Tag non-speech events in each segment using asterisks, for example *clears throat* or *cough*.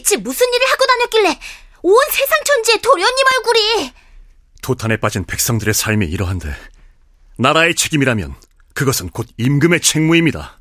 대체 무슨 일을 하고 다녔길래 온 세상 천지에 도련님 얼굴이. 도탄에 빠진 백성들의 삶이 이러한데 나라의 책임이라면 그것은 곧 임금의 책무입니다.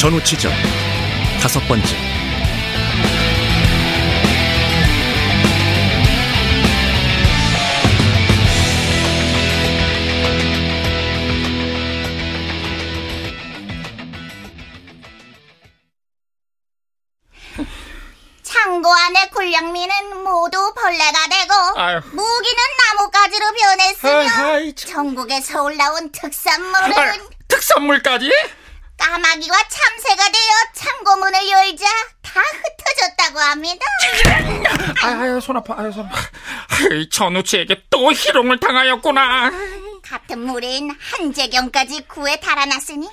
전후 지적 다섯 번째 창고 안의 군량미는 모두 벌레가 되고 아유. 무기는 나뭇가지로 변했으며 아하이, 참. 전국에서 올라온 특산물은 아유, 특산물까지? 까마귀와 참새가 되어 창고문을 열자 다 흩어졌다고 합니다. *laughs* 아유 손 아파 아유 손 아파 아유, 전우치에게 또 희롱을 당하였구나 같은 무리인 한재경까지 구에 달아났으니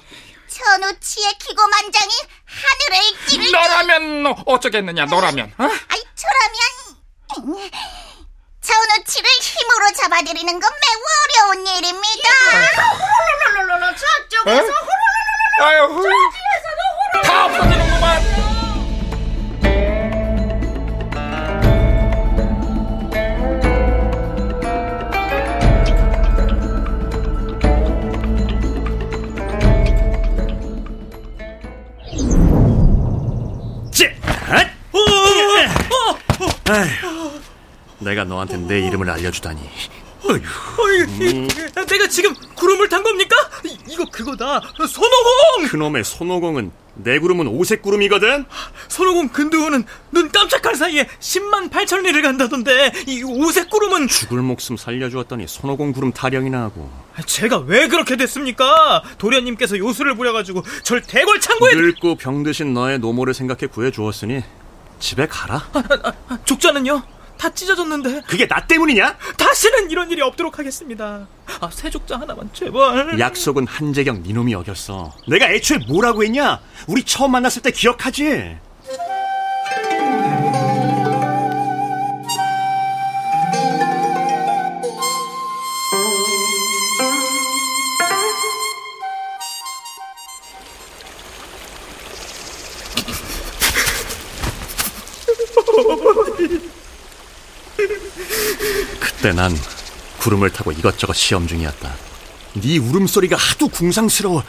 천우치의 기고만장이 하늘을 찌를 너라면 어쩌겠느냐 너라면 어? 아이 저라면 천우치를 힘으로 잡아들이는 건 매우 어려운 일입니다. 저쪽에서 아유 다 없어지는구만. 찌! 아휴, 내가 너한테 내 이름을 알려주다니 어이, 내가 지금 구름을 탄 겁니까? 이- 이거 그거다. 손오공! 그놈의 손오공은 내 구름은 오색 구름이거든 손오공 근두호는 눈 깜짝할 사이에 10만 8천 리를 간다던데 이 오색 구름은 죽을 목숨 살려주었더니 손오공 구름 타령이나 하고 제가 왜 그렇게 됐습니까? 도련님께서 요술을 부려가지고 절 대궐 창고에 늙고 병드신 너의 노모를 생각해 구해주었으니 집에 가라 족자는요? 다 찢어졌는데 그게 나 때문이냐? 다시는 이런 일이 없도록 하겠습니다. 아, 새 족자 하나만 제발. 약속은 한재경 니놈이 어겼어 내가 애초에 뭐라고 했냐? 우리 처음 만났을 때 기억하지? 그때 난 구름을 타고 이것저것 시험 중이었다. 네 울음소리가 하도 궁상스러워.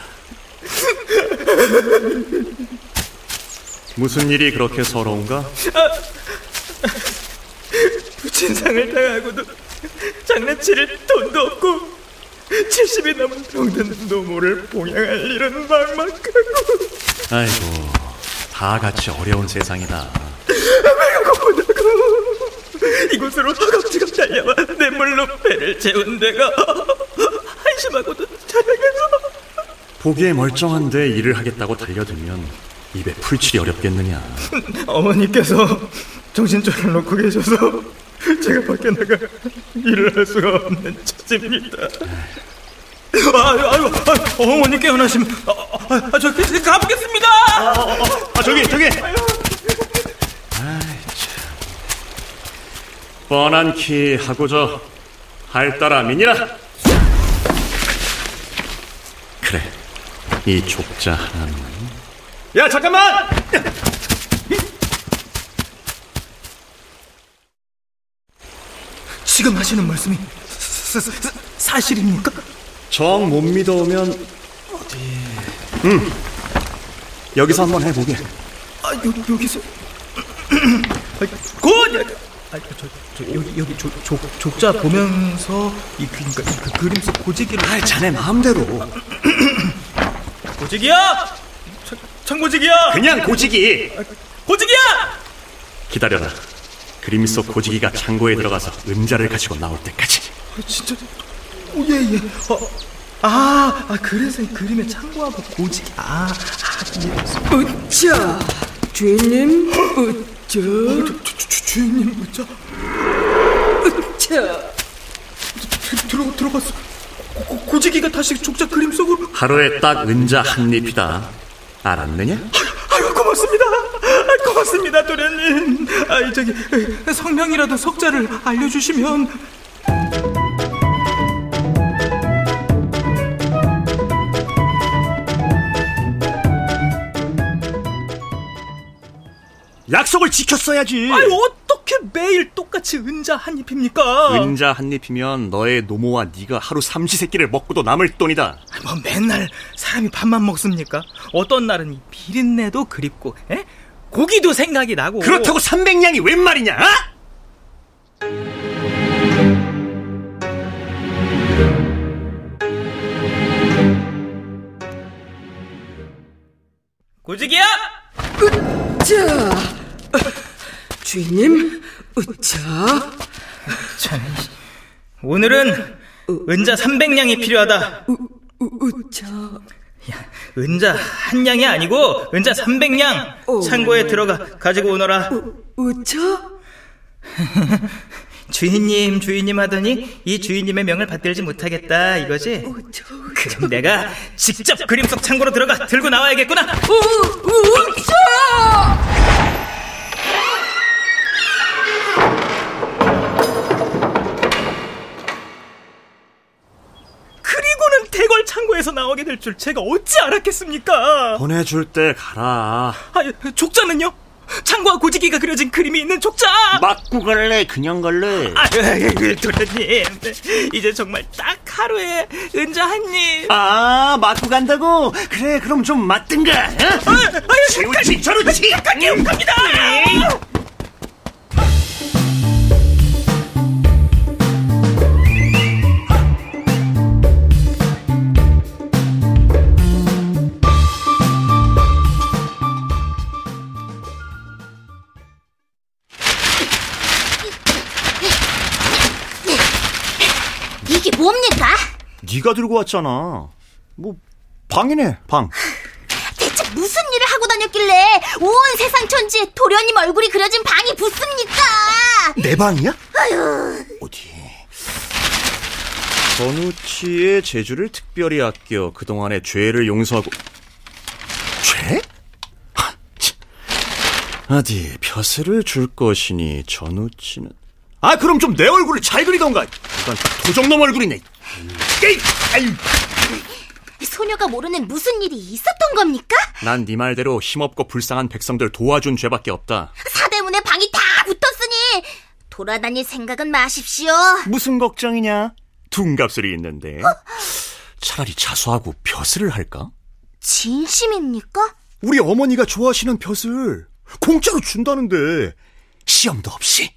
무슨 일이 그렇게 서러운가? 부친상을 당하고도 장난칠 돈도 없고 70이 넘은 병든 노모를 봉양할 일은 막막하고 아이고, 다 같이 어려운 세상이다. 이곳으로 허겁지겁 달려와 냇물로 배를 채운 데가 한심하고도 자랑해서 보기에 멀쩡한데 일을 하겠다고 달려들면 입에 풀칠이 어렵겠느냐. 어머니께서 정신줄을 놓고 계셔서 제가 밖에 나가 일을 할 수가 없는 처지입니다. 아유, 아유, 아유, 어머니께 원하시면 아, 아, 아, 저 그, 가보겠습니다. 아, 저기, 저기! 뻔한 키 하고저 할 따라 미니라. 그래, 이 족자 하나는. 야 잠깐만! 지금 하시는 말씀이 사, 사, 사, 사실입니까? 정 못 믿어오면 어디? 응. 여기서 한번 해보게. 아, 여, 여기서 곧 아, 저, 저 여기 여기 조, 조, 족자 보면서 이 그, 그러니까 이 그 그림 속 고지기를 아, 자네 마음대로. *clears throat* 고지기야! 참, 참 고지기야! 그냥 고지기. 고지기야! 기다려라. 그림 속 고지기가 창고에 들어가서 은자를 가지고 나올 때까지. 아, 진짜 오, 예, 예. 어, 아, 아, 그래서 이 그림에 참고하고 고지기. 아, 아, 예. 으쌰 주인님 으 쌰 주, 주, 주, 주인님, 자, 으쌰 들어, 들어갔어. 고, 고, 고지기가 다시 족자 그림 속으로. 하루에 딱 은자 한 잎이다. 알았느냐? 아유, 고맙습니다. 아, 고맙습니다, 도련님. 아, 저기, 에, 성명이라도 석자를 알려주시면. 약속을 지켰어야지. 아유, 어떻게 매일 똑같이 은자 한 잎입니까? 은자 한 잎이면 너의 노모와 네가 하루 삼시세끼를 먹고도 남을 돈이다. 뭐 맨날 사람이 밥만 먹습니까? 어떤 날은 이 비린내도 그립고, 에? 고기도 생각이 나고. 그렇다고 300냥이 웬 말이냐? 아? 주인님 으쌰 참, 오늘은 은자 300냥이 필요하다. 으쌰 은자 한 냥이 아니고 은자 300냥 창고에 들어가 가지고 오너라. 으쌰 *laughs* 주인님, 주인님 하더니 이 주인님의 명을 받들지 못하겠다 이거지? 그럼 내가 직접 그림 속 창고로 들어가 들고 나와야겠구나. 그리고 대궐 창고에서 나오게 될 줄 제가 어찌 알았겠습니까? 보내줄 때 가라. 아, 족자는요? 창고와 고지기가 그려진 그림이 있는 족자! 맞고 갈래? 그냥 갈래? 아유, 도련님. 이제 정말 딱 하루에 은자 한 입. 아, 맞고 간다고? 그래, 그럼 좀 맞든가. 어? 세우지, 저루지. 갈게요, 갑니다! 네가 들고 왔잖아. 뭐 방이네, 방. *laughs* 대체 무슨 일을 하고 다녔길래 온 세상 천지에 도련님 얼굴이 그려진 방이 붙습니까? 내 방이야? 아유, 어디? 전우치의 재주를 특별히 아껴 그동안의 죄를 용서하고 죄? 하, 참. 어디 벼슬을 줄 것이니 전우치는 아 그럼 좀 내 얼굴을 잘 그리던가 이건 도적놈 얼굴이네 에이. 소녀가 모르는 무슨 일이 있었던 겁니까? 난 네 말대로 힘없고 불쌍한 백성들 도와준 죄밖에 없다 사대문에 방이 다 붙었으니 돌아다닐 생각은 마십시오. 무슨 걱정이냐 둔갑술이 있는데 차라리 자수하고 벼슬을 할까? 진심입니까? 우리 어머니가 좋아하시는 벼슬 공짜로 준다는데 시험도 없이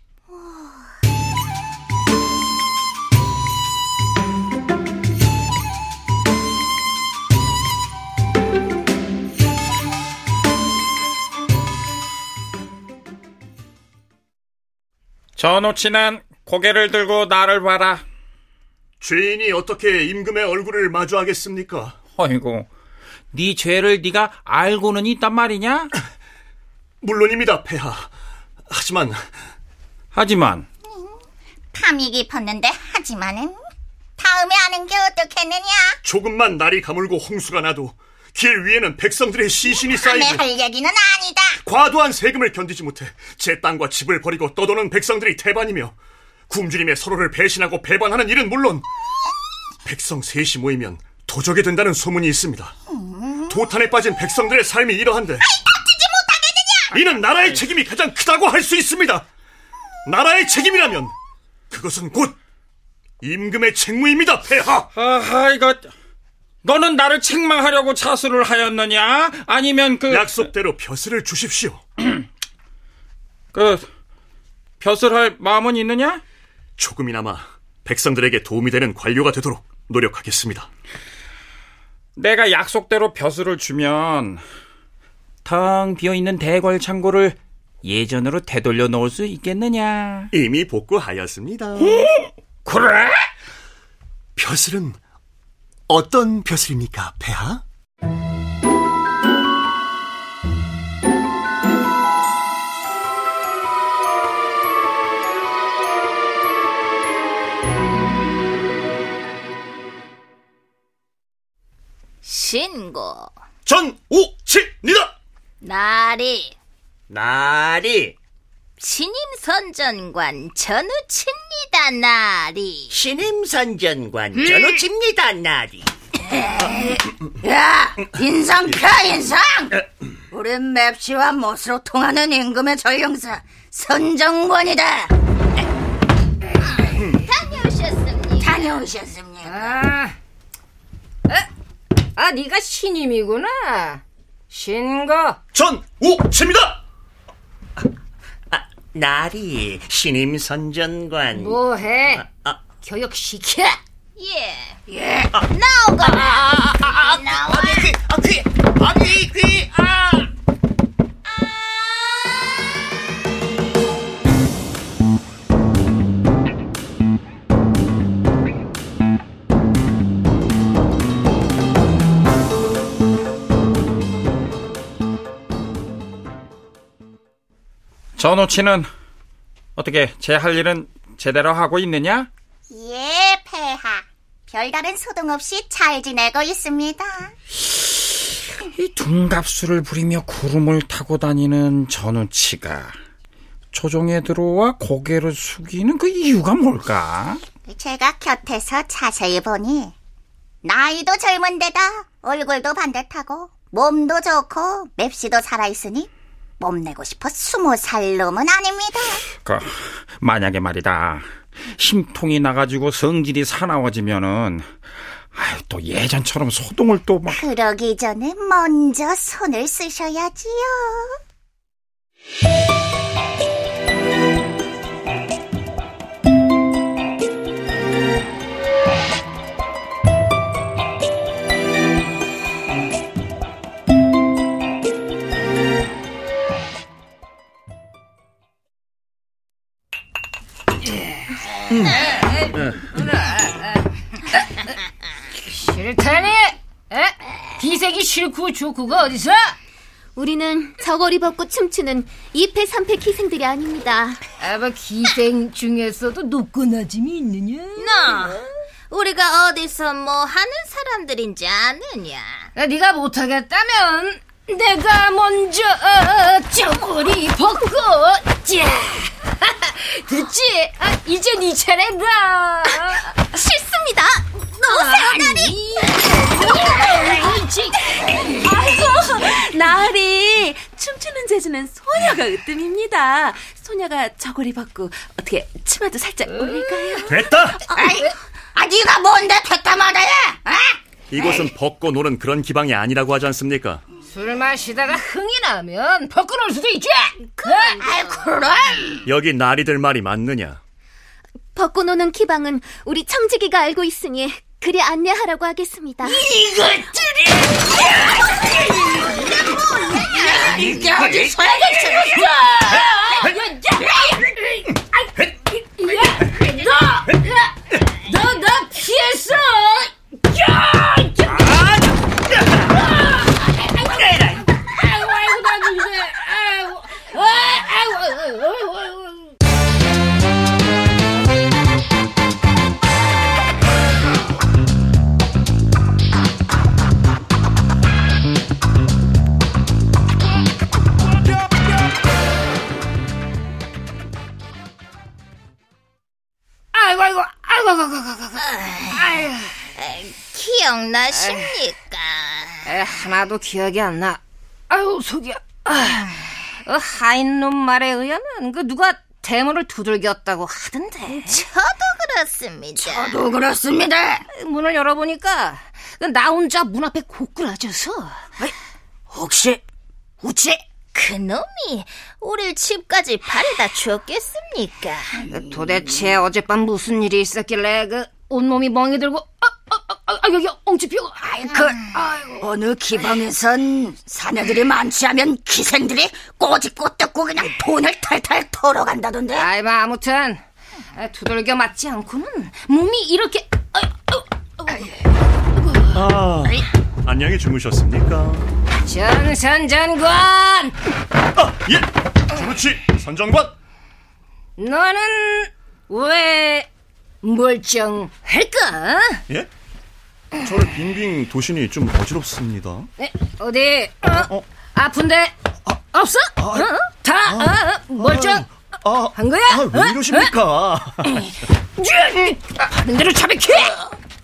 전우치는 고개를 들고 나를 봐라. 죄인이 어떻게 임금의 얼굴을 마주하겠습니까? 어이구, 네 죄를 네가 알고는 있단 말이냐? *clears throat* 물론입니다, 폐하. 하지만 하지만 밤이 깊었는데 하지만은 다음에 아는 게 어떻겠느냐? 조금만 날이 가물고 홍수가 나도 길 위에는 백성들의 시신이 밤에 쌓이고 할 얘기는 아니다. 과도한 세금을 견디지 못해 제 땅과 집을 버리고 떠도는 백성들이 태반이며 굶주림에 서로를 배신하고 배반하는 일은 물론 백성 셋이 모이면 도적이 된다는 소문이 있습니다. 도탄에 빠진 백성들의 삶이 이러한데 이는 나라의 책임이 가장 크다고 할 수 있습니다. 나라의 책임이라면 그것은 곧 임금의 책무입니다, 폐하. 아하 이거 너는 나를 책망하려고 자수를 하였느냐? 아니면 그 약속대로 벼슬을 주십시오. *clears throat* 그 벼슬할 마음은 있느냐? 조금이나마 백성들에게 도움이 되는 관료가 되도록 노력하겠습니다. 내가 약속대로 벼슬을 주면 텅 비어있는 대궐 창고를 예전으로 되돌려 놓을 수 있겠느냐? 이미 복구하였습니다. 그래? 벼슬은 어떤 벼슬입니까, 폐하? 신고. 전우치입니다. 나리. 나리, 신임 선전관 전우 칩니다, 나리. 신임선전관 전우칩니다, 나리. 야, 인상 펴, 인상! 우린 맵시와 못으로 통하는 임금의 전령사, 선정관이다. 다녀오셨습니다. 다녀오셨습니까? 아, 네가 신임이구나. 신거. 전우치입니다. 나리, 신임 선전관. 뭐해? 아, 교육시켜. 예. 예. 나오거라. 나와. 귀, 아, 귀, 아, 귀, 귀, 아! 전우 치는 어떻게 제 할 일은 제대로 하고 있느냐? 예, 폐하. 별다른 소동 없이 잘 지내고 있습니다. 이 둔갑수를 부리며 구름을 타고 다니는 전우치가 조정에 들어와 고개를 숙이는 그 이유가 뭘까? 제가 곁에서 자세히 보니 나이도 젊은데다 얼굴도 반듯하고 몸도 좋고 맵시도 살아있으니 몸내고 싶어 스무 살 놈은 아닙니다. 그 만약에 말이다 심통이 나가지고 성질이 사나워지면은 아유, 또 예전처럼 소동을 또 막 그러기 전에 먼저 손을 쓰셔야지요. 좋고가 어디서? 우리는 저고리 벗고 춤추는 2패 3패 기생들이 아닙니다. 아마 기생 중에서도 높고 낮음이 있느냐? 너, 우리가 어디서 뭐 하는 사람들인지 아느냐? 야, 네가 못하겠다면 내가 먼저 어, 저고리 벗고 자 *laughs* 됐지? 아, 이제 네 차례다 싫습니다. 놓으세요, 나리. 나리 춤추는 재주는 소녀가 으뜸입니다. 소녀가 저고리 벗고 어떻게 치마도 살짝 올릴까요? 됐다. 아이, 아, 네가 뭔데 됐다 말아야? 아? 이곳은 벗고 노는 그런 기방이 아니라고 하지 않습니까? 술 마시다가 흥이 나면 벗고 놀 수도 있지 아이, 그럼. 여기 나리들 말이 맞느냐? 벗고 노는 기방은 우리 청지기가 알고 있으니 그리 안내하라고 하겠습니다. 이 게 어디 소야겠어? 너나 피했어 기억나십니까? 에, 하나도 기억이 안 나. 아유, 속이야. 아, 어, 하인놈 말에 의하면 그 누가 대문을 두들겼다고 하던데. 저도 그렇습니다. 또 그렇습니다. 문을 열어보니까 그나 혼자 문 앞에 고꾸라져서 혹시 그 그놈이 우릴 집까지 바래다 줬겠습니까? 도대체 어젯밤 무슨 일이 있었길래 그 온몸이 멍이 들고 아, 아, 아, 아 여기 엉치 피고 아이 그 어느 기방에선 사내들이 많지 않으면 기생들이 꼬집고 뜯고 그냥 돈을 탈탈 털어간다던데. 아이 뭐 아무튼 아, 두들겨 맞지 않고는 몸이 이렇게 아, 아, 안녕히 주무셨습니까? 전선 장관 아, 예! 그렇지, 선정관! 너는 왜 멀쩡할까? 예? 저를 빙빙 도시니 좀 어지럽습니다. 에, 어디 어? 아픈데 없어? 어? 다 어? 멀쩡 아, 한 거야? 아, 왜 이러십니까? 하는 대로 자백해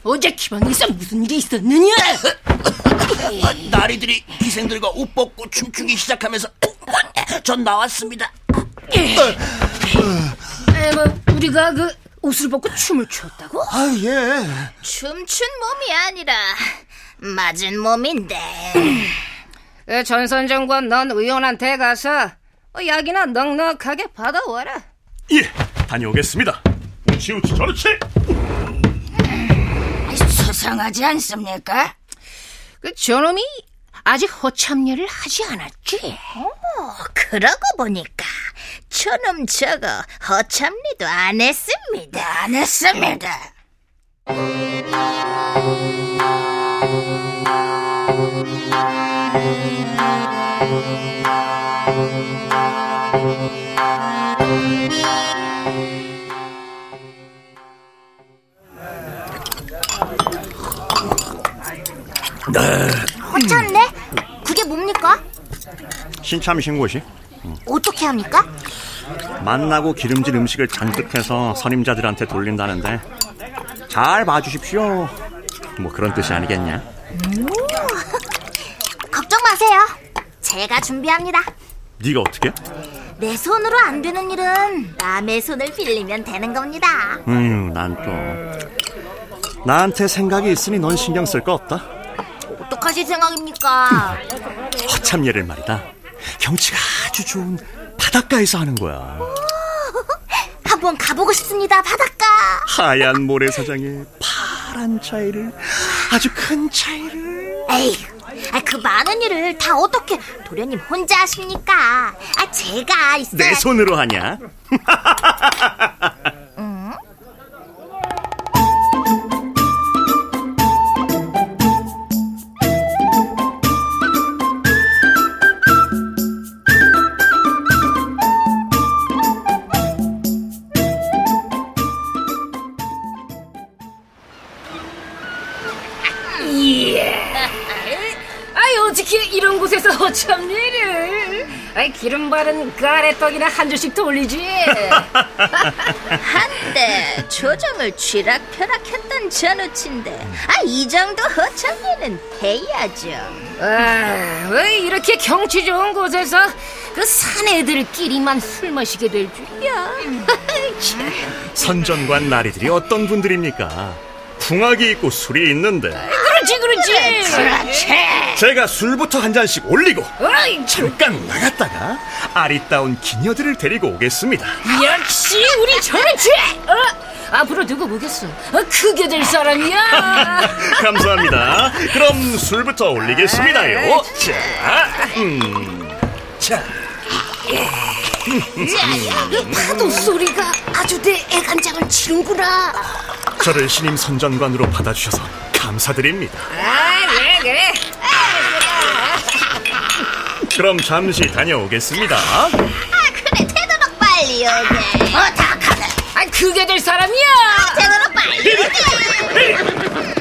어제 기방에서 무슨 일이 있었느냐? 아, 나리들이 기생들과 옷 벗고 춤추기 시작하면서 전 나왔습니다. 에, 뭐 우리가 그 옷을 벗고 춤을 췄다고? 아, 예. 춤춘 몸이 아니라 맞은 몸인데. 그 전선 장관 넌 의원한테 가서 어, 약이나 넉넉하게 받아와라 예, 다녀오겠습니다. 우치, 우치, 저렇지! 수상하지 않습니까? 그 저놈이 아직 허참녀를 하지 않았지? 어, 그러고 보니까 저놈 저거 허참리도 안 했습니다. 안 했습니다. 허참네? 그게 뭡니까? 신참 신고시? 어떻게 합니까? 만나고 기름진 음식을 잔뜩 해서 선임자들한테 돌린다는데 잘 봐주십시오. 뭐 그런 뜻이 아니겠냐? *laughs* 걱정 마세요. 제가 준비합니다. 네가 어떻게? 내 손으로 안 되는 일은 남의 손을 빌리면 되는 겁니다. 음, 난 또 나한테 생각이 있으니 넌 신경 쓸 거 없다. 어떡하실 생각입니까? *laughs* 허참 예를 말이다. 경치가 아주 좋은 바닷가에서 하는 거야. *laughs* 한번 가보고 싶습니다, 바닷가. 하얀 모래사장에 파란 차이를 아주 큰 차이를 에이, 아, 그 많은 일을 다 어떻게 도련님 혼자 하십니까? 아, 제가 있어야... 내 손으로 하냐? *laughs* 어떻게 이런 곳에서 *laughs* 허참일을 아이 기름 바른 가래떡이나 한 줄씩 돌리지 *laughs* 한때 조정을 쥐락펴락했던 전우치인데 아 이 정도 허참리는 해야죠. 아, 왜 이렇게 경치 좋은 곳에서 그 사내들끼리만 술 마시게 될 줄이야 선전관 나리들이 어떤 분들입니까? 궁하기 있고 술이 있는데 *laughs* 그렇지 그렇지 그렇지. 제가 술부터 한 잔씩 올리고 어이, 잠깐 나갔다가 아리따운 기녀들을 데리고 오겠습니다. 역시 우리 저렇지 어? 앞으로 누구 보겠어 어, 크게 될 사람이야 *laughs* 감사합니다. 그럼 술부터 올리겠습니다요. 자, 음, 자, 파도 소리가 아주 내 애간장을 치는구나 저를 신임 선전관으로 받아주셔서 감사드립니다. 아 그래 그래 그럼 잠시 다녀오겠습니다. 아, 그래, 되도록 빨리 오게. 어, 다 가네. 아 크게 될 사람이야 되도록 빨리 오게.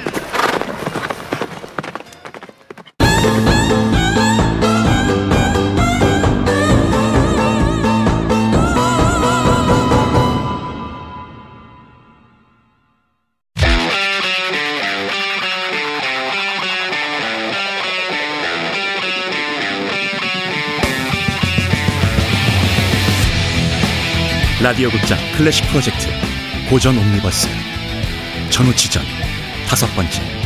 라디오 극장 클래식 프로젝트 고전 옴니버스. 전우치전 다섯 번째